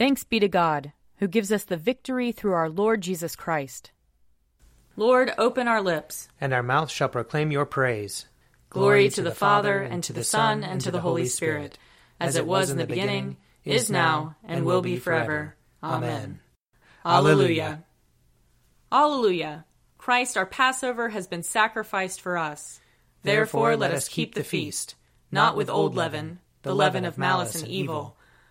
Thanks be to God, who gives us the victory through our Lord Jesus Christ. Lord, open our lips, and our mouth shall proclaim your praise. Glory, to the Father, and to the Son, and to the Holy Spirit, as it was in the beginning, is now, and will be forever. Amen. Alleluia. Alleluia. Christ our Passover has been sacrificed for us. Therefore let us keep the feast, not with old leaven, the leaven of malice and evil,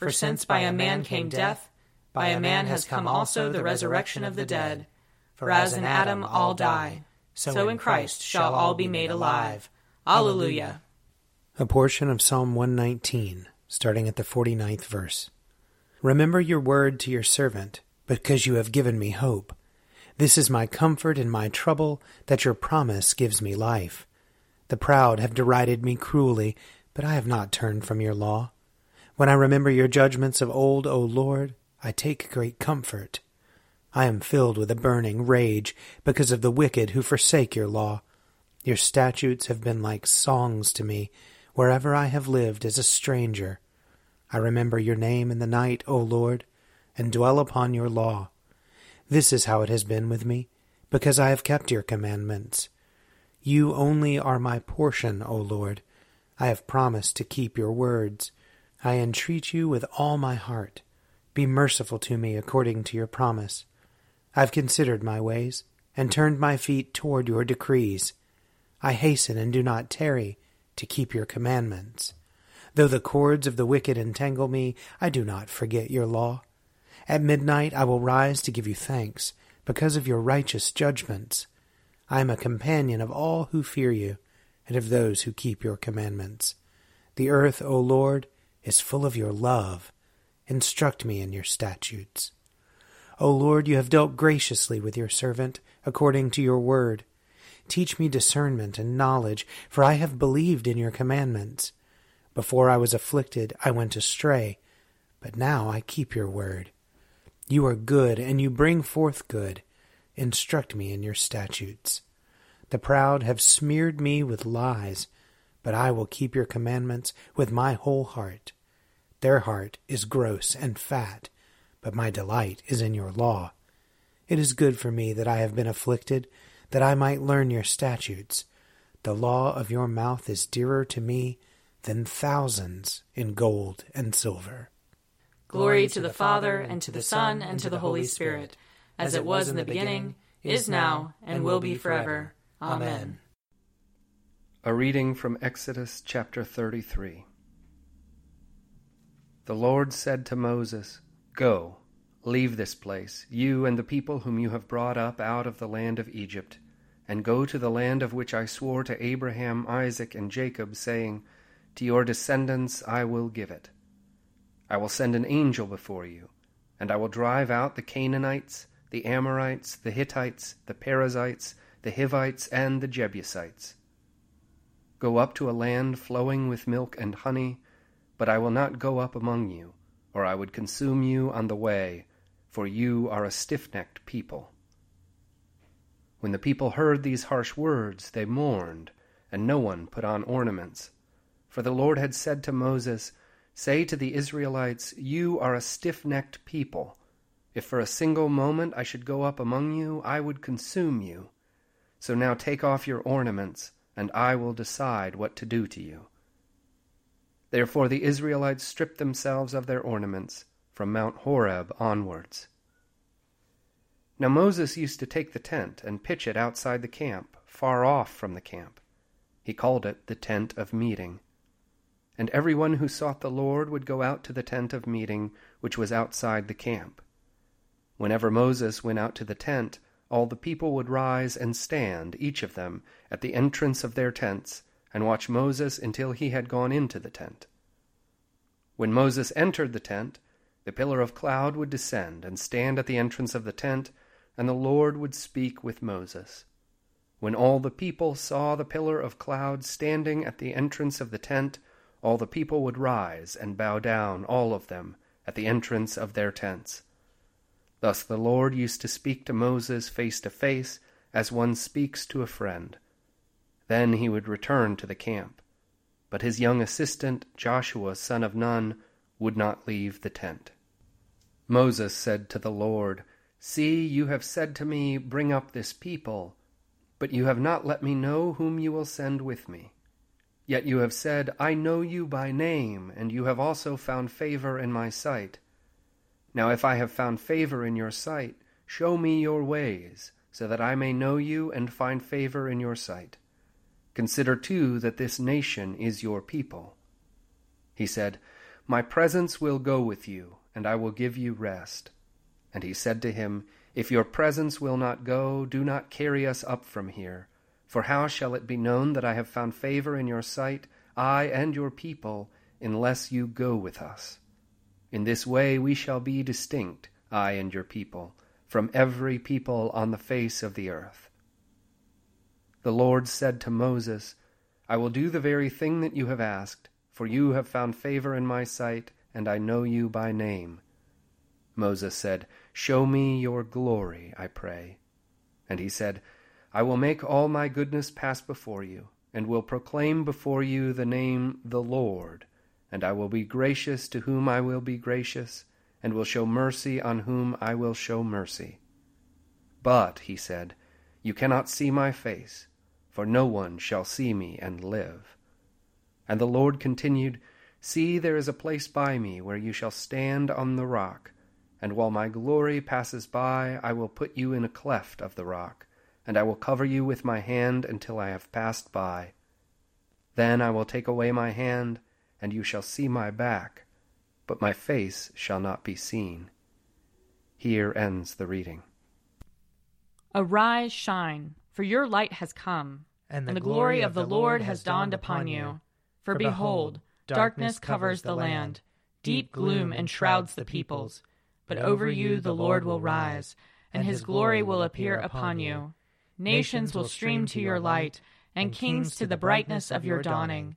For since by a man came death, by a man has come also the resurrection of the dead. For as in Adam all die, so in Christ shall all be made alive. Alleluia. A portion of Psalm 119, starting at the 49th verse. Remember your word to your servant, because you have given me hope. This is my comfort in my trouble, that your promise gives me life. The proud have derided me cruelly, but I have not turned from your law. When I remember your judgments of old, O Lord, I take great comfort. I am filled with a burning rage because of the wicked who forsake your law. Your statutes have been like songs to me wherever I have lived as a stranger. I remember your name in the night, O Lord, and dwell upon your law. This is how it has been with me, because I have kept your commandments. You only are my portion, O Lord. I have promised to keep your words. I entreat you with all my heart. Be merciful to me according to your promise. I've considered my ways, and turned my feet toward your decrees. I hasten and do not tarry to keep your commandments. Though the cords of the wicked entangle me, I do not forget your law. At midnight I will rise to give you thanks, because of your righteous judgments. I am a companion of all who fear you, and of those who keep your commandments. The earth, O Lord, is full of your love. Instruct me in your statutes. O Lord, you have dealt graciously with your servant, according to your word. Teach me discernment and knowledge, for I have believed in your commandments. Before I was afflicted, I went astray, but now I keep your word. You are good, and you bring forth good. Instruct me in your statutes. The proud have smeared me with lies but I will keep your commandments with my whole heart. Their heart is gross and fat, but my delight is in your law. It is good for me that I have been afflicted, that I might learn your statutes. The law of your mouth is dearer to me than thousands in gold and silver. Glory to the Father, and to the Son, and to the Holy Spirit, as it was in the beginning, is now, and will be forever. Amen. A reading from Exodus chapter 33. The Lord said to Moses, Go, leave this place, you and the people whom you have brought up out of the land of Egypt, and go to the land of which I swore to Abraham, Isaac, and Jacob, saying, To your descendants I will give it. I will send an angel before you, and I will drive out the Canaanites, the Amorites, the Hittites, the Perizzites, the Hivites, and the Jebusites Go up to a land flowing with milk and honey, but I will not go up among you, or I would consume you on the way, for you are a stiff necked people. When the people heard these harsh words, they mourned, and no one put on ornaments. For the Lord had said to Moses, Say to the Israelites, You are a stiff necked people. If for a single moment I should go up among you, I would consume you. So now take off your ornaments and I will decide what to do to you. Therefore the Israelites stripped themselves of their ornaments from Mount Horeb onwards. Now Moses used to take the tent and pitch it outside the camp, far off from the camp. He called it the tent of meeting. And everyone who sought the Lord would go out to the tent of meeting, which was outside the camp. Whenever Moses went out to the tent, all the people would rise and stand, each of them, at the entrance of their tents, and watch Moses until he had gone into the tent. When Moses entered the tent, The pillar of cloud would descend and stand at the entrance of the tent, and the Lord would speak with Moses. When all the people saw the pillar of cloud standing at the entrance of the tent, all the people would rise and bow down, all of them, at the entrance of their tents. Thus the Lord used to speak to Moses face to face, as one speaks to a friend. Then he would return to the camp. But his young assistant, Joshua son of Nun, would not leave the tent. Moses said to the Lord, See, you have said to me, Bring up this people but you have not let me know whom you will send with me. Yet you have said, I know you by name, and you have also found favor in my sight. Now if I have found favor in your sight, show me your ways, so that I may know you and find favor in your sight. Consider too that this nation is your people. He said, My presence will go with you, and I will give you rest. And he said to him, if your presence will not go, do not carry us up from here. For how shall it be known that I have found favor in your sight, I and your people, unless you go with us? In this way we shall be distinct, I and your people, from every people on the face of the earth. The Lord said to Moses, I will do the very thing that you have asked, for you have found favor in my sight, and I know you by name. Moses said, Show me your glory, I pray. And he said, I will make all my goodness pass before you, and will proclaim before you the name the Lord, and I will be gracious to whom I will be gracious, and will show mercy on whom I will show mercy. But, he said, you cannot see my face, for no one shall see me and live. And the Lord continued, See, there is a place by me where you shall stand on the rock and while my glory passes by, I will put you in a cleft of the rock, and I will cover you with my hand until I have passed by. Then I will take away my hand, and you shall see my back, but my face shall not be seen. Here ends the reading. Arise, shine, for your light has come, and the, and the glory, glory of the Lord has dawned upon you. For behold, darkness covers the land, deep gloom enshrouds the peoples. But over you the Lord will rise, and his glory will appear upon you. Nations will stream to your light, and kings to the brightness of your dawning.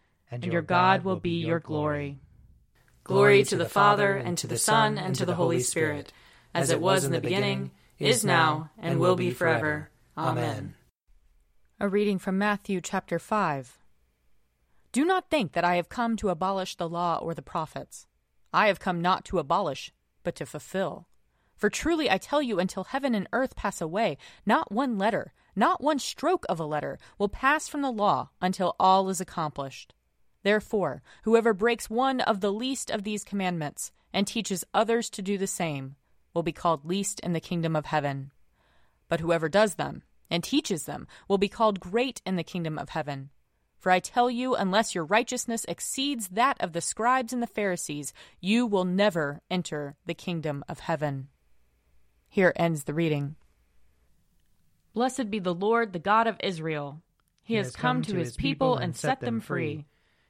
and your God will be your glory. Glory to the Father, and to the Son, and to the Holy Spirit, as it was in the beginning, is now, and will be forever. Amen. A reading from Matthew chapter 5. Do not think that I have come to abolish the law or the prophets. I have come not to abolish, but to fulfill. For truly I tell you, until heaven and earth pass away, not one letter, not one stroke of a letter, will pass from the law until all is accomplished. Therefore, whoever breaks one of the least of these commandments and teaches others to do the same will be called least in the kingdom of heaven. But whoever does them and teaches them will be called great in the kingdom of heaven. For I tell you, unless your righteousness exceeds that of the scribes and the Pharisees, you will never enter the kingdom of heaven. Here ends the reading. Blessed be the Lord, the God of Israel. He, he has come, come to his people and set them free.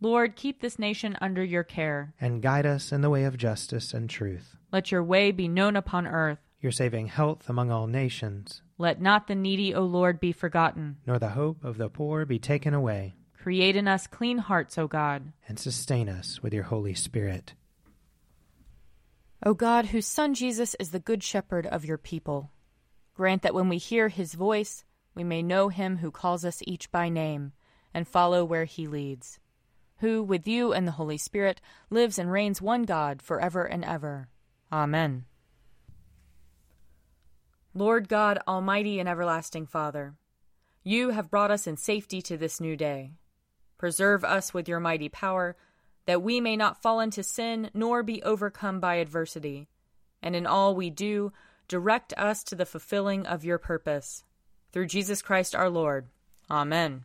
Lord, keep this nation under your care. And guide us in the way of justice and truth. Let your way be known upon earth. Your saving health among all nations. Let not the needy, O Lord, be forgotten. Nor the hope of the poor be taken away. Create in us clean hearts, O God. And sustain us with your Holy Spirit. O God, whose Son Jesus is the Good Shepherd of your people, grant that when we hear his voice, we may know him who calls us each by name, and follow where he leads, who, with you and the Holy Spirit, lives and reigns one God for ever and ever. Amen. Lord God, Almighty and everlasting Father, you have brought us in safety to this new day. Preserve us with your mighty power that we may not fall into sin nor be overcome by adversity. And in all we do, direct us to the fulfilling of your purpose. Through Jesus Christ our Lord. Amen.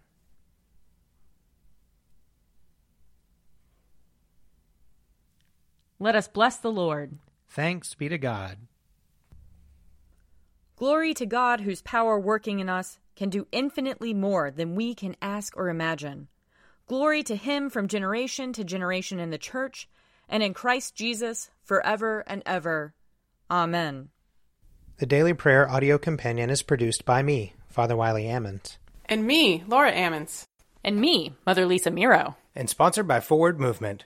Let us bless the Lord. Thanks be to God. Glory to God, whose power working in us can do infinitely more than we can ask or imagine. Glory to him from generation to generation in the church and in Christ Jesus forever and ever. Amen. The Daily Prayer audio companion is produced by me, Father Wiley Ammons. And me, Laura Ammons. And me, Mother Lisa Miro. And sponsored by Forward Movement.